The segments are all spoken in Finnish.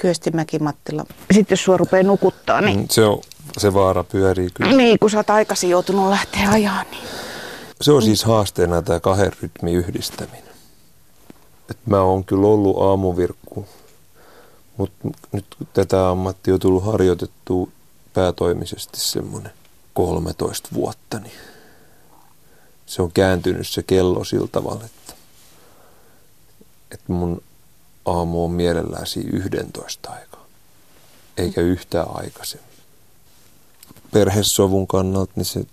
Kyösti Mäki-Mattila. Sitten jos sua rupeaa nukuttaa, niin... Mm, Se, on, se vaara pyörii kyllä. Niin, kun sä oot aikaisin joutunut lähteä ajaa, niin... Se on siis haasteena tämä kahden rytmin yhdistäminen. Et mä oon kyllä ollut aamuvirkku, mutta nyt kun tätä ammattia on tullut harjoitettua päätoimisesti semmoinen 13 vuotta, niin se on kääntynyt se kello sillä tavalla, että, että mun aamu on mielellään siinä 11 aikaa, eikä yhtään aikaisemmin. Perhesovun kannalta niin se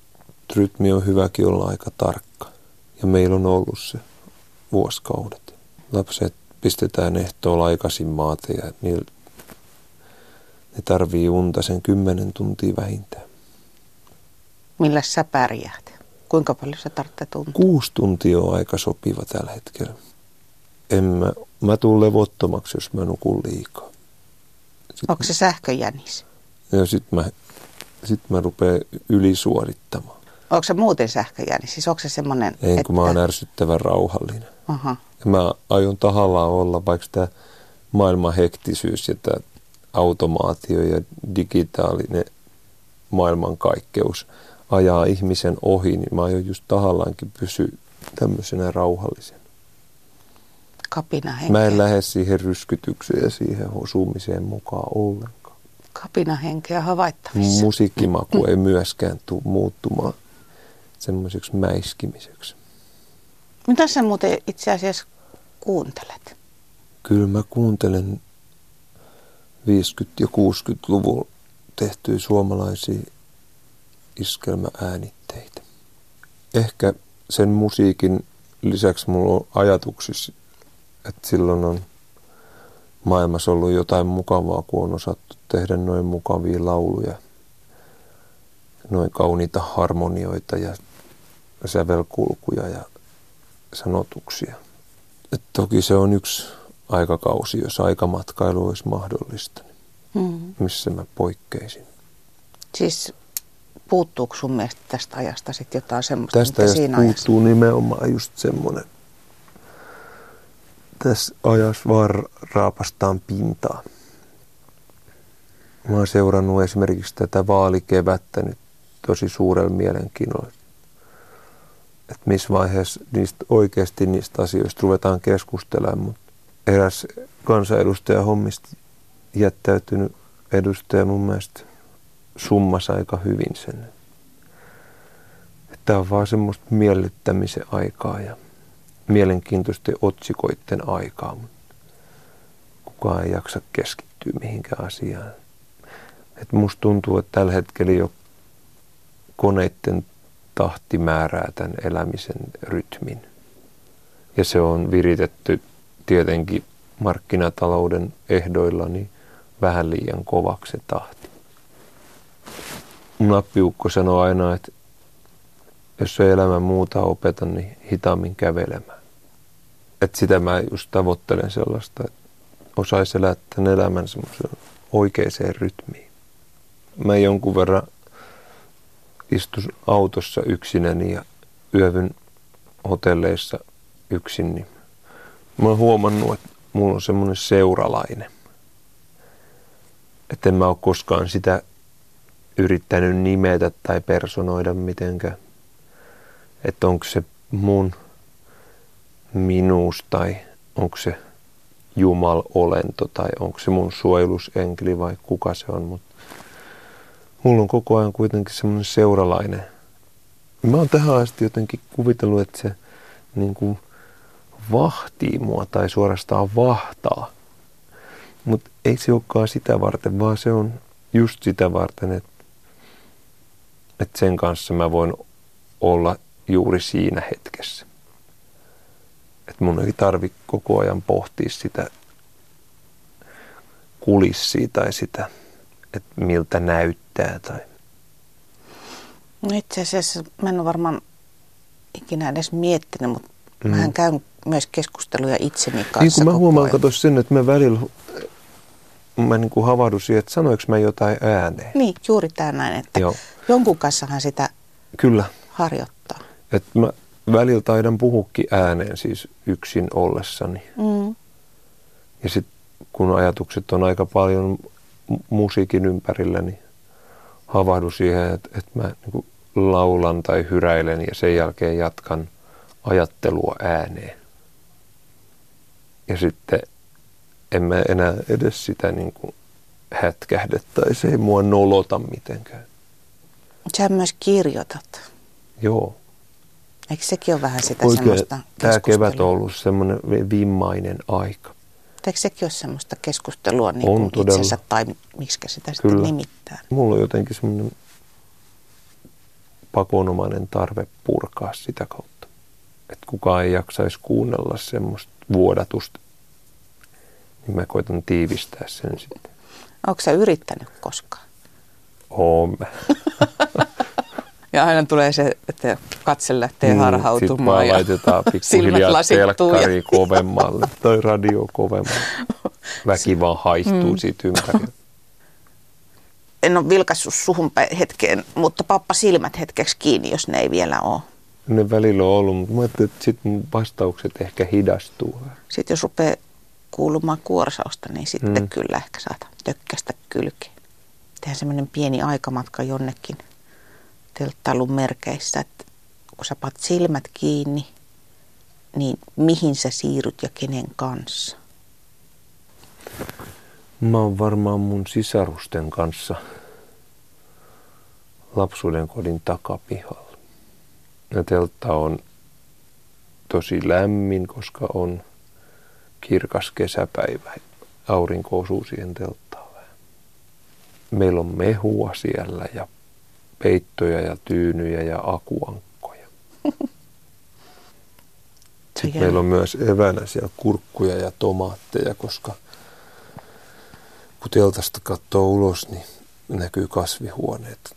rytmi on hyväkin olla aika tarkka. Ja meillä on ollut se vuosikaudet. Lapset pistetään ehtoon aikaisin maata ja niillä, ne tarvii unta sen kymmenen tuntia vähintään. Millä sä pärjäät? Kuinka paljon sä tarvitset tuntia? Kuusi tuntia on aika sopiva tällä hetkellä. En mä, mä tuun levottomaksi, jos mä nukun liikaa. Onko se sähköjänis? Ja sit mä, sit mä rupean ylisuorittamaan. Onko se muuten sähköjänis? Siis onko se semmoinen, Ei, kun mä oon ärsyttävän rauhallinen. Aha. Ja mä aion tahallaan olla, vaikka tämä maailman hektisyys ja tämä automaatio ja digitaalinen maailmankaikkeus ajaa ihmisen ohi, niin mä aion just tahallaankin pysyä tämmöisenä rauhallisen. Kapina henkeä. Mä en lähde siihen ryskytykseen ja siihen osumiseen mukaan ollenkaan. Kapina henkeä havaittavissa. Musiikkimaku ei myöskään tule muuttumaan semmoiseksi mäiskimiseksi. Mitä sä muuten itse asiassa kuuntelet? Kyllä mä kuuntelen 50- ja 60-luvulla tehtyjä suomalaisia iskelmääänitteitä. Ehkä sen musiikin lisäksi mulla on ajatuksissa, että silloin on maailmassa ollut jotain mukavaa, kun on osattu tehdä noin mukavia lauluja, noin kauniita harmonioita ja sävelkulkuja ja sanotuksia. Et toki se on yksi aikakausi, jos aikamatkailu olisi mahdollista, niin Hmm. missä mä poikkeisin. Siis puuttuuko sun mielestä tästä ajasta sitten jotain semmoista, Tästä ajasta siinä ajassa? puuttuu nimenomaan just semmoinen, tässä ajassa vaan raapastaan pintaa. Mä oon seurannut esimerkiksi tätä vaalikevättä nyt tosi suurella mielenkiinnolla. Että missä vaiheessa niistä oikeasti niistä asioista ruvetaan keskustelemaan, mutta eräs kansanedustaja hommista jättäytynyt edustaja mun mielestä summasi aika hyvin sen. Tämä on vaan semmoista miellyttämisen aikaa ja mielenkiintoisten otsikoiden aikaa, mutta kukaan ei jaksa keskittyä mihinkään asiaan. Et musta tuntuu, että tällä hetkellä jo koneiden tahti määrää tämän elämisen rytmin. Ja se on viritetty tietenkin markkinatalouden ehdoilla niin vähän liian kovaksi se tahti. Mun appiukko sanoo aina, että jos ei elämä muuta opeta, niin hitaammin kävelemään. Et sitä mä just tavoittelen sellaista, että osaisi elää tämän elämän oikeaan rytmiin. Mä jonkun verran istun autossa yksinäni ja yövyn hotelleissa yksin, niin mä oon huomannut, että mulla on semmoinen seuralainen. Että en mä ole koskaan sitä yrittänyt nimetä tai personoida mitenkään. Että onko se mun minuus tai onko se Jumal-olento tai onko se mun suojelusenkeli vai kuka se on. Mutta mulla on koko ajan kuitenkin semmoinen seuralainen. Mä oon tähän asti jotenkin kuvitellut, että se niin kuin vahtii mua tai suorastaan vahtaa. Mutta ei se olekaan sitä varten, vaan se on just sitä varten, että, että sen kanssa mä voin olla juuri siinä hetkessä. Että mun ei tarvi koko ajan pohtia sitä kulissia tai sitä, että miltä näyttää tai No itse asiassa mä en ole varmaan ikinä edes miettinyt, mutta Mm. mähän käyn myös keskusteluja itseni kanssa Niin kuin mä huomaan, kato sen, että mä välillä mä niin kuin havahdun siihen, että sanoinko mä jotain ääneen. Niin, juuri tämä näin, että Joo. jonkun kanssahan sitä Kyllä. harjoittaa. Että mä välillä taidan puhukin ääneen siis yksin ollessani. Mm. Ja sitten kun ajatukset on aika paljon musiikin ympärillä, niin havahdu siihen, että, että mä niin laulan tai hyräilen ja sen jälkeen jatkan ajattelua ääneen. Ja sitten en mä enää edes sitä niin kuin hätkähdä tai se ei mua nolota mitenkään. Sä myös kirjoitat. Joo. Eikö sekin ole vähän sitä Oikein, semmoista Tämä kevät on ollut semmoinen vimmainen aika. Eikö sekin ole semmoista keskustelua niin on kuin itsensä tai miksi sitä Kyllä. sitten nimittää? Mulla on jotenkin semmoinen pakonomainen tarve purkaa sitä kautta. Että kukaan ei jaksaisi kuunnella semmoista vuodatusta. Niin mä koitan tiivistää sen sitten. Onko sä yrittänyt koskaan? Oon Ja aina tulee se, että katse lähtee mm, harhautumaan. Sitten laitetaan pikkuhiljaa telkkari ja... kovemmalle tai radio kovemmalle. Väki vaan haihtuu mm. siitä ympäri. En ole vilkaissut suhun hetkeen, mutta pappa silmät hetkeksi kiinni, jos ne ei vielä ole. Ne välillä on ollut, mutta mä ajattelin, että sitten mun vastaukset ehkä hidastuu. Sitten jos rupeaa kuulumaan kuorsausta, niin sitten mm. kyllä ehkä saat tökkästä kylkeen. Tehdään semmoinen pieni aikamatka jonnekin telttailun merkeissä, että kun sä paat silmät kiinni, niin mihin sä siirryt ja kenen kanssa? Mä oon varmaan mun sisarusten kanssa lapsuuden kodin takapihalla. Ja teltta on tosi lämmin, koska on kirkas kesäpäivä. Aurinko osuu siihen telttaan. Meillä on mehua siellä ja peittoja ja tyynyjä ja akuankkoja. Sitten meillä on myös evänä siellä kurkkuja ja tomaatteja, koska kun teltasta katsoo ulos, niin näkyy kasvihuoneet,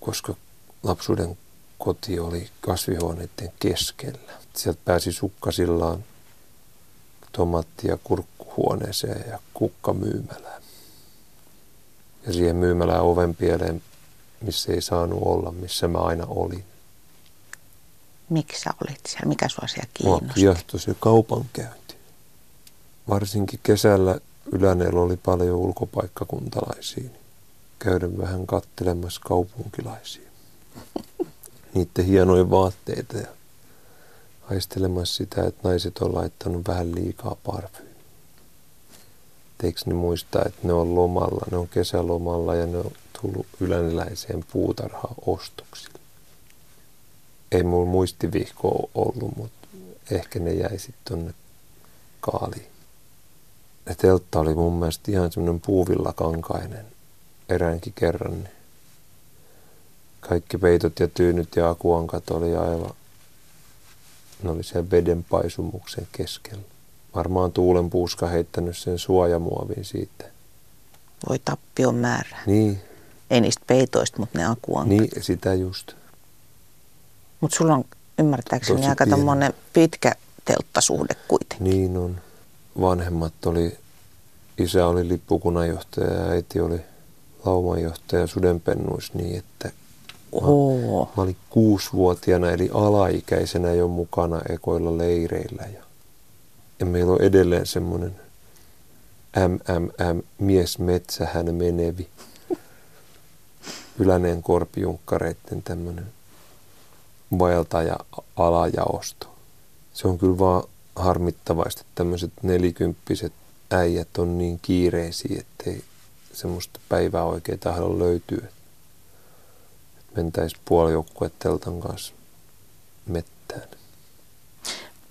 koska lapsuuden koti oli kasvihuoneiden keskellä. Sieltä pääsi sukkasillaan tomaatti- ja kurkkuhuoneeseen ja kukkamyymälään. Ja siihen myymälään oven pieleen missä ei saanut olla, missä mä aina olin. Miksi sä olit siellä? Mikä sua siellä kiinnosti? Mua kiehtoi se kaupankäynti. Varsinkin kesällä Yläneellä oli paljon ulkopaikkakuntalaisia. Käydä vähän kattelemassa kaupunkilaisia. Niiden hienoja vaatteita ja haistelemassa sitä, että naiset on laittanut vähän liikaa parfyymiä. Eikö ne muista, että ne on lomalla, ne on kesälomalla ja ne on tullut ylänläiseen puutarhaan ostoksille. Ei mulla muistivihko ollut, mutta ehkä ne jäi sitten tonne kaaliin. Ja teltta oli mun mielestä ihan semmoinen puuvillakankainen eräänkin kerran. Niin kaikki peitot ja tyynyt ja akuankat oli aivan, ne oli siellä veden paisumuksen keskellä. Varmaan tuulen puuska heittänyt sen suojamuovin siitä. Voi tappion määrä. Niin, ei niistä peitoista, mutta ne akuankat. Niin, sitä just. Mutta sulla on ymmärtääkseni Tosi aika tämmöinen pitkä telttasuhde kuitenkin. Niin on. Vanhemmat oli, isä oli lippukunanjohtaja ja äiti oli laumanjohtaja sudenpennuissa niin, että Oh. Mä olin kuusivuotiaana eli alaikäisenä jo mukana ekoilla leireillä. Ja, ja meillä on edelleen semmoinen MMM, mies metsähän menevi. Yläneen korpijunkkareiden tämmöinen vaeltaja alajaosto. Se on kyllä vaan harmittavaista, että tämmöiset nelikymppiset äijät on niin kiireisiä, ettei semmoista päivää oikein tahdo löytyä. Mentäisi puolijoukkuet teltan kanssa mettään.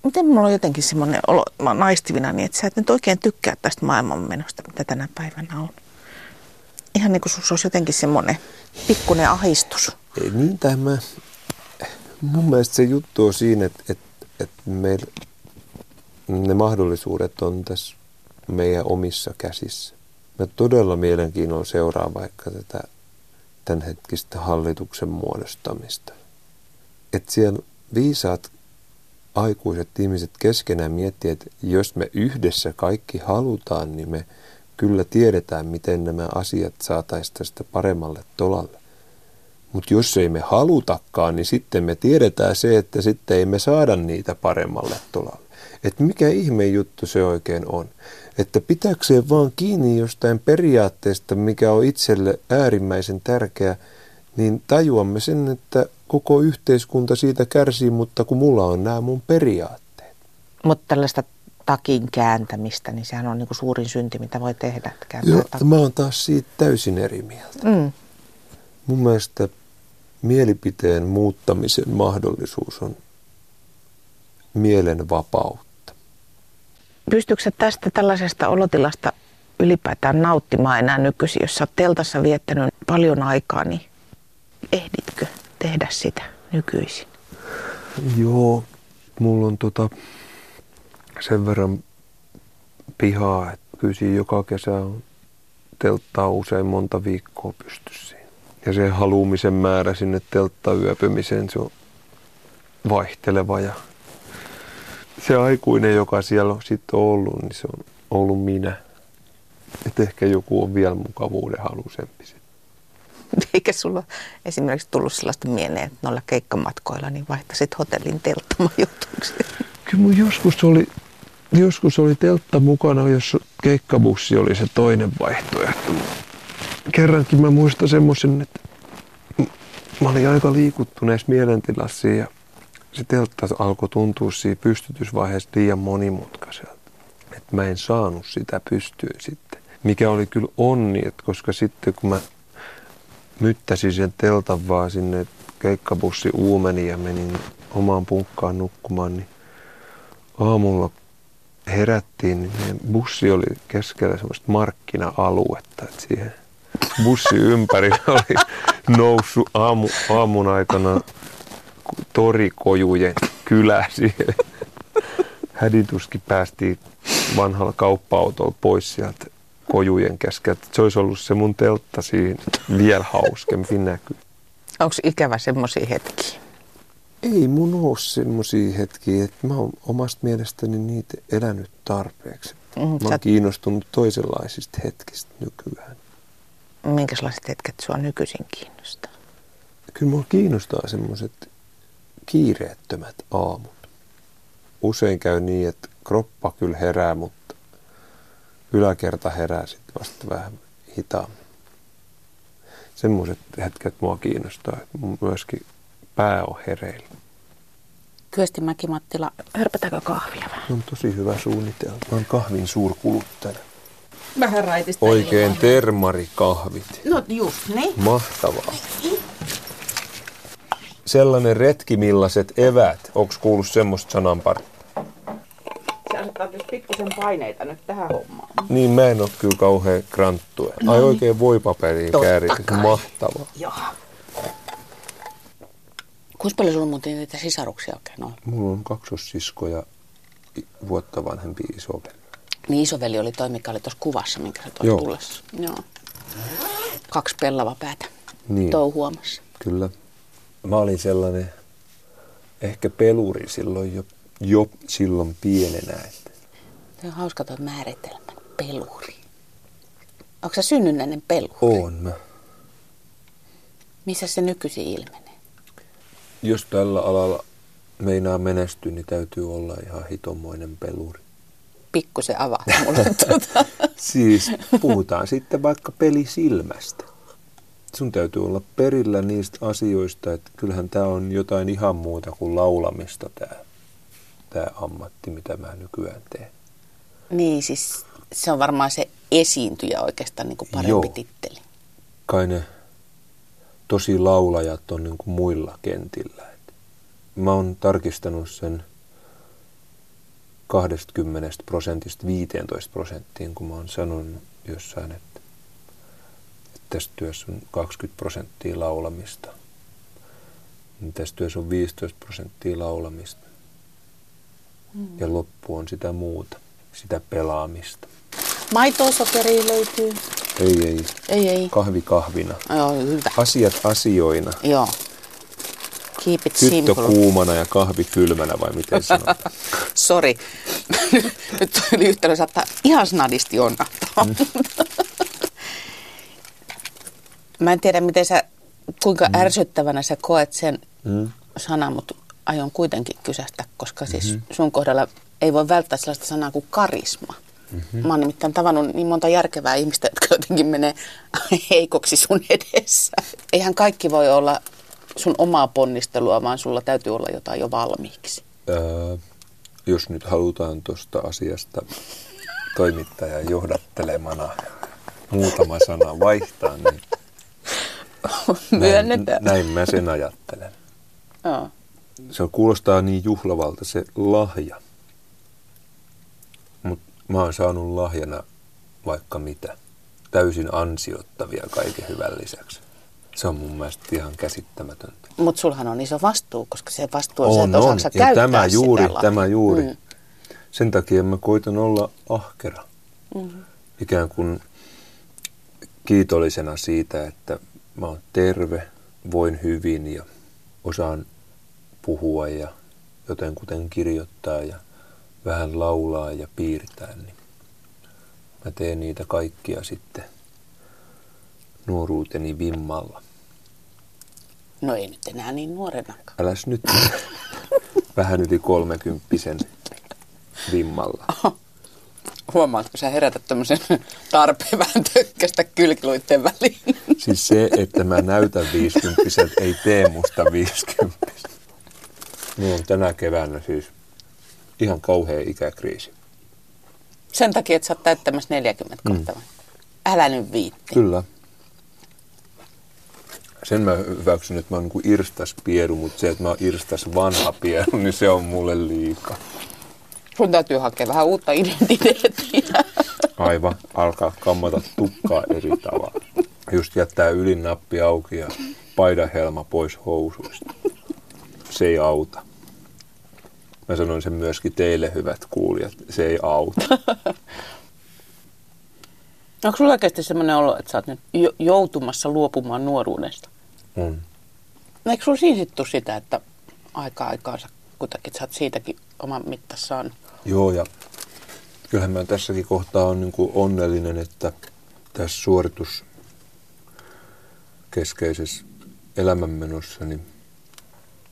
Miten mulla on jotenkin semmoinen olo, mä naistivina, niin että sä et nyt oikein tykkää tästä maailmanmenosta, mitä tänä päivänä on. Ihan niin kuin sulla olisi jotenkin semmoinen pikkuinen ahistus. Ei niin tämä. Mun mielestä se juttu on siinä, että, että, että meillä ne mahdollisuudet on tässä meidän omissa käsissä. Mä todella mielenkiinnolla seuraan vaikka tätä tämänhetkistä hallituksen muodostamista. Että siellä viisaat aikuiset ihmiset keskenään miettii, että jos me yhdessä kaikki halutaan, niin me kyllä tiedetään, miten nämä asiat saataisiin tästä paremmalle tolalle. Mutta jos ei me halutakaan, niin sitten me tiedetään se, että sitten ei me saada niitä paremmalle tolalle. Että mikä ihme juttu se oikein on. Että pitääkseen vaan kiinni jostain periaatteesta, mikä on itselle äärimmäisen tärkeä, niin tajuamme sen, että koko yhteiskunta siitä kärsii, mutta kun mulla on nämä mun periaatteet. Mutta tällaista takin kääntämistä, niin sehän on niin kuin suurin synti, mitä voi tehdä. Joo, mä oon taas siitä täysin eri mieltä. Mm. Mun mielestä mielipiteen muuttamisen mahdollisuus on mielen vapautta. Pystyykö tästä tällaisesta olotilasta ylipäätään nauttimaan enää nykyisin, jos sä oot teltassa viettänyt paljon aikaa, niin ehditkö tehdä sitä nykyisin? Joo, mulla on tota sen verran pihaa, että kyllä joka kesä on telttaa usein monta viikkoa pystyssä. Ja se haluumisen määrä sinne telttayöpymiseen, se on vaihteleva ja se aikuinen, joka siellä on sitten ollut, niin se on ollut minä. Että ehkä joku on vielä mukavuuden halusempi Eikä sulla esimerkiksi tullut sellaista mieleen, että noilla keikkamatkoilla niin vaihtasit hotellin telttamajoituksi? Kyllä mun joskus oli, joskus oli teltta mukana, jos keikkabussi oli se toinen vaihtoehto. Kerrankin mä muistan semmoisen, että mä olin aika liikuttuneessa mielentilassa ja se teltta alkoi tuntua siinä pystytysvaiheessa liian monimutkaiselta. Että mä en saanut sitä pystyyn sitten. Mikä oli kyllä onni, että koska sitten kun mä myttäsin sen teltan vaan sinne keikkabussi uumeni ja menin omaan punkkaan nukkumaan, niin aamulla herättiin, niin bussi oli keskellä semmoista markkina-aluetta, että siihen bussi ympäri oli noussut aamu, aamun aikana torikojujen kylä siihen. Hädituskin päästiin vanhalla kauppa-autolla pois sieltä kojujen keskeltä. Se olisi ollut se mun teltta siinä vielä hauskempi näkyy. Onko ikävä semmoisia hetkiä? Ei mun ole semmoisia hetkiä, että mä oon omasta mielestäni niitä elänyt tarpeeksi. Mm, mä oon sä... kiinnostunut toisenlaisista hetkistä nykyään. Minkälaiset hetket sua nykyisin kiinnostaa? Kyllä mua kiinnostaa semmoiset kiireettömät aamut. Usein käy niin, että kroppa kyllä herää, mutta yläkerta herää sitten vasta vähän hitaammin. Semmoiset hetket mua kiinnostaa, myöskin pää on hereillä. Kyösti Mäki-Mattila, hörpätäänkö kahvia vähän? On tosi hyvä suunnitelma. Mä oon kahvin suurkuluttaja. Vähän raitista. Oikein termarikahvit. No just niin. Mahtavaa. Sellainen retki, millaiset evät. Onko kuullut semmoista sananpari? Se asettaa tietysti pikkusen paineita nyt tähän hommaan. Niin, mä en ole kyllä kauhean kranttua. No Ai niin. oikein voipaperiin käärit. Mahtavaa. Joo. Kuinka paljon sulla muuten niitä sisaruksia oikein on? Mulla on kaksossisko ja vuotta vanhempi isoveli. Niin isoveli oli toi, mikä oli tuossa kuvassa, minkä sä toi tullessa. Joo. Kaksi pellava päätä niin. touhuamassa. Kyllä. Mä olin sellainen ehkä peluri silloin jo, jo silloin pienenä. Että. Se on hauska tuo määritelmä, peluri. Onko se synnynnäinen peluri? On mä. Missä se nykyisin ilmenee? Jos tällä alalla meinaa menestyä, niin täytyy olla ihan hitomoinen peluri. Pikkusen avaa mulle tuota. siis puhutaan sitten vaikka pelisilmästä. Sun täytyy olla perillä niistä asioista, että kyllähän tämä on jotain ihan muuta kuin laulamista tämä tää ammatti, mitä mä nykyään teen. Niin, siis se on varmaan se esiintyjä oikeastaan niin kuin parempi Joo. titteli. Kai ne tosi laulajat on niin kuin muilla kentillä. Et mä oon tarkistanut sen 20 prosentista 15 prosenttiin, kun mä oon sanonut jossain, että, että tässä työssä on 20 prosenttia laulamista. Niin tässä työssä on 15 prosenttia laulamista. Mm. Ja loppu on sitä muuta, sitä pelaamista. Maitoa sokeria löytyy. Ei, ei. Ei, ei. Kahvi kahvina. Joo, hyvä. Asiat asioina. Joo. Keep it Tyttö simple. kuumana ja kahvi kylmänä vai miten sanotaan? Sori. Nyt oli yhtälö saattaa ihan snadisti onnahtaa. Mm. Mä en tiedä, miten sä, kuinka mm. ärsyttävänä sä koet sen mm. sanan, mutta aion kuitenkin kysästä, koska siis mm-hmm. sun kohdalla ei voi välttää sellaista sanaa kuin karisma. Mm-hmm. Mä oon nimittäin tavannut niin monta järkevää ihmistä, jotka jotenkin menee heikoksi sun edessä. Eihän kaikki voi olla sun omaa ponnistelua, vaan sulla täytyy olla jotain jo valmiiksi. Öö, jos nyt halutaan tuosta asiasta toimittajan johdattelemana muutama sana vaihtaa, niin näin, näin mä sen ajattelen. Joo. Se kuulostaa niin juhlavalta se lahja. Mä oon saanut lahjana vaikka mitä. Täysin ansiottavia kaiken hyvän lisäksi. Se on mun mielestä ihan käsittämätöntä. Mutta sulhan on iso vastuu, koska se vastuu on, on se, että on. Ja käyttää tämä juuri, sitä tämä juuri. Mm. Sen takia mä koitan olla ahkera. Mm-hmm. Ikään kuin kiitollisena siitä, että mä oon terve, voin hyvin ja osaan puhua ja joten kuten kirjoittaa ja vähän laulaa ja piirtää, niin mä teen niitä kaikkia sitten nuoruuteni vimmalla. No ei nyt enää niin nuorenakaan. Äläs nyt vähän yli kolmekymppisen vimmalla. Huomaatko, sä herätät tämmöisen tarpeen vähän tökkästä kylkiluiden väliin. Siis se, että mä näytän viisikymppiseltä, ei tee musta viisikymppistä. Mulla on tänä keväänä siis ihan kauhea ikäkriisi. Sen takia, että sä oot täyttämässä 40 mm. Älä nyt viitti. Kyllä. Sen mä hyväksyn, että mä oon niin irstas pieru, mutta se, että mä oon irstas vanha pieru, niin se on mulle liikaa. Sun täytyy hakea vähän uutta identiteettiä. Aivan, alkaa kammata tukkaa eri tavalla. Just jättää ylinappi auki ja paidahelma pois housuista. Se ei auta. Mä sanoin sen myöskin teille, hyvät kuulijat, se ei auta. Onko sulla oikeasti semmoinen olo, että sä oot nyt joutumassa luopumaan nuoruudesta? On. No eikö sulla siisittu sitä, että aika aikaansa kutakin, että sä oot siitäkin oman mittassaan? Joo, ja kyllähän mä tässäkin kohtaa on niin kuin onnellinen, että tässä suorituskeskeisessä elämänmenossa, niin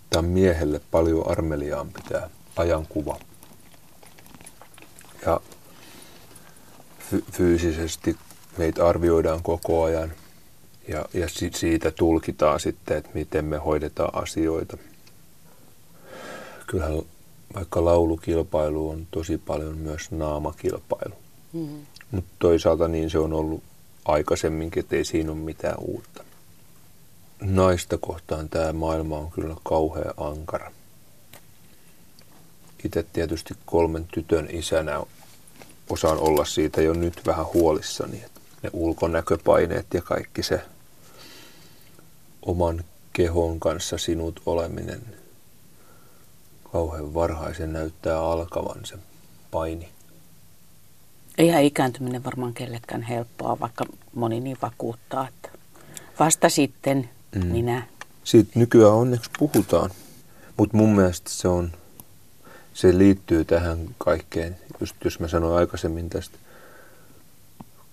tämä on miehelle paljon armeliaampi tämä ajankuva. Ja fy- fyysisesti meitä arvioidaan koko ajan ja, ja si- siitä tulkitaan sitten, että miten me hoidetaan asioita. Kyllähän vaikka laulukilpailu on tosi paljon myös naamakilpailu. Mm-hmm. Mutta toisaalta niin se on ollut aikaisemminkin, että ei siinä ole mitään uutta. Naista kohtaan tämä maailma on kyllä kauhean ankara itse tietysti kolmen tytön isänä osaan olla siitä jo nyt vähän huolissani. Että ne ulkonäköpaineet ja kaikki se oman kehon kanssa sinut oleminen kauhean varhaisen näyttää alkavan se paini. Eihän ikääntyminen varmaan kellekään helppoa, vaikka moni niin vakuuttaa, että vasta sitten mm. minä. Siitä nykyään onneksi puhutaan, mutta mun mielestä se on se liittyy tähän kaikkeen, just jos mä sanoin aikaisemmin tästä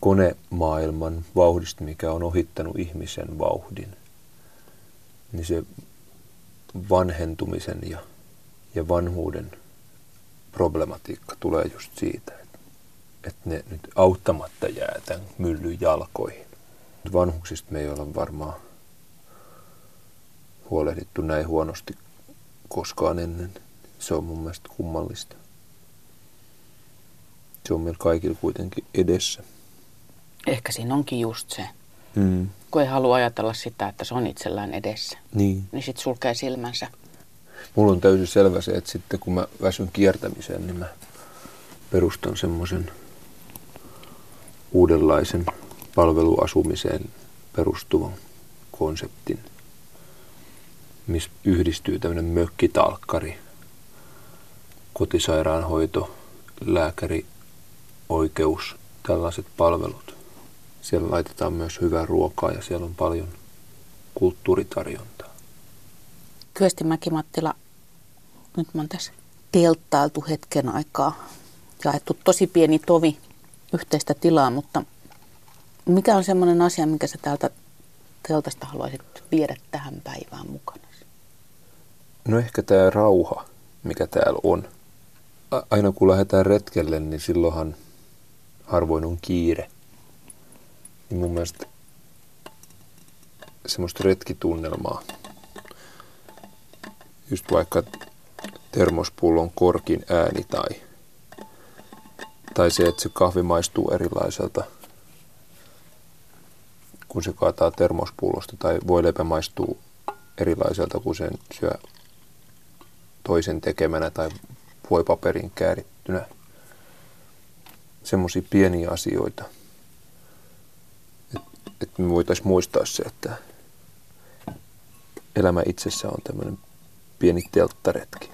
konemaailman vauhdista, mikä on ohittanut ihmisen vauhdin, niin se vanhentumisen ja, ja vanhuuden problematiikka tulee just siitä, että, että ne nyt auttamatta jää tämän myllyn jalkoihin. Vanhuksista me ei ole varmaan huolehdittu näin huonosti koskaan ennen. Se on mun mielestä kummallista. Se on meillä kaikilla kuitenkin edessä. Ehkä siinä onkin just se. Mm. Kun ei halua ajatella sitä, että se on itsellään edessä. Niin. Niin sit sulkee silmänsä. Mulla on täysin selvä se, että sitten kun mä väsyn kiertämiseen, niin mä perustan semmoisen uudenlaisen palveluasumiseen perustuvan konseptin, missä yhdistyy tämmöinen mökkitalkkari – kotisairaanhoito, lääkäri, oikeus, tällaiset palvelut. Siellä laitetaan myös hyvää ruokaa ja siellä on paljon kulttuuritarjontaa. Kyösti Mäki-Mattila, nyt mä oon tässä telttailtu hetken aikaa. Jaettu tosi pieni tovi yhteistä tilaa, mutta mikä on semmoinen asia, minkä sä täältä teltasta haluaisit viedä tähän päivään mukana? No ehkä tämä rauha, mikä täällä on aina kun lähdetään retkelle, niin silloinhan harvoin on kiire. Niin mun mielestä semmoista retkitunnelmaa, just vaikka termospullon korkin ääni tai, tai se, että se kahvi maistuu erilaiselta, kun se kaataa termospullosta tai voileipä maistuu erilaiselta, kun sen syö toisen tekemänä tai voipaperin käärittynä. Semmoisia pieniä asioita, että et me voitaisiin muistaa se, että elämä itsessä on tämmöinen pieni telttaretki.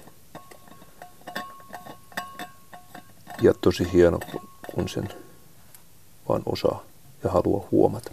Ja tosi hieno, kun sen vaan osaa ja haluaa huomata.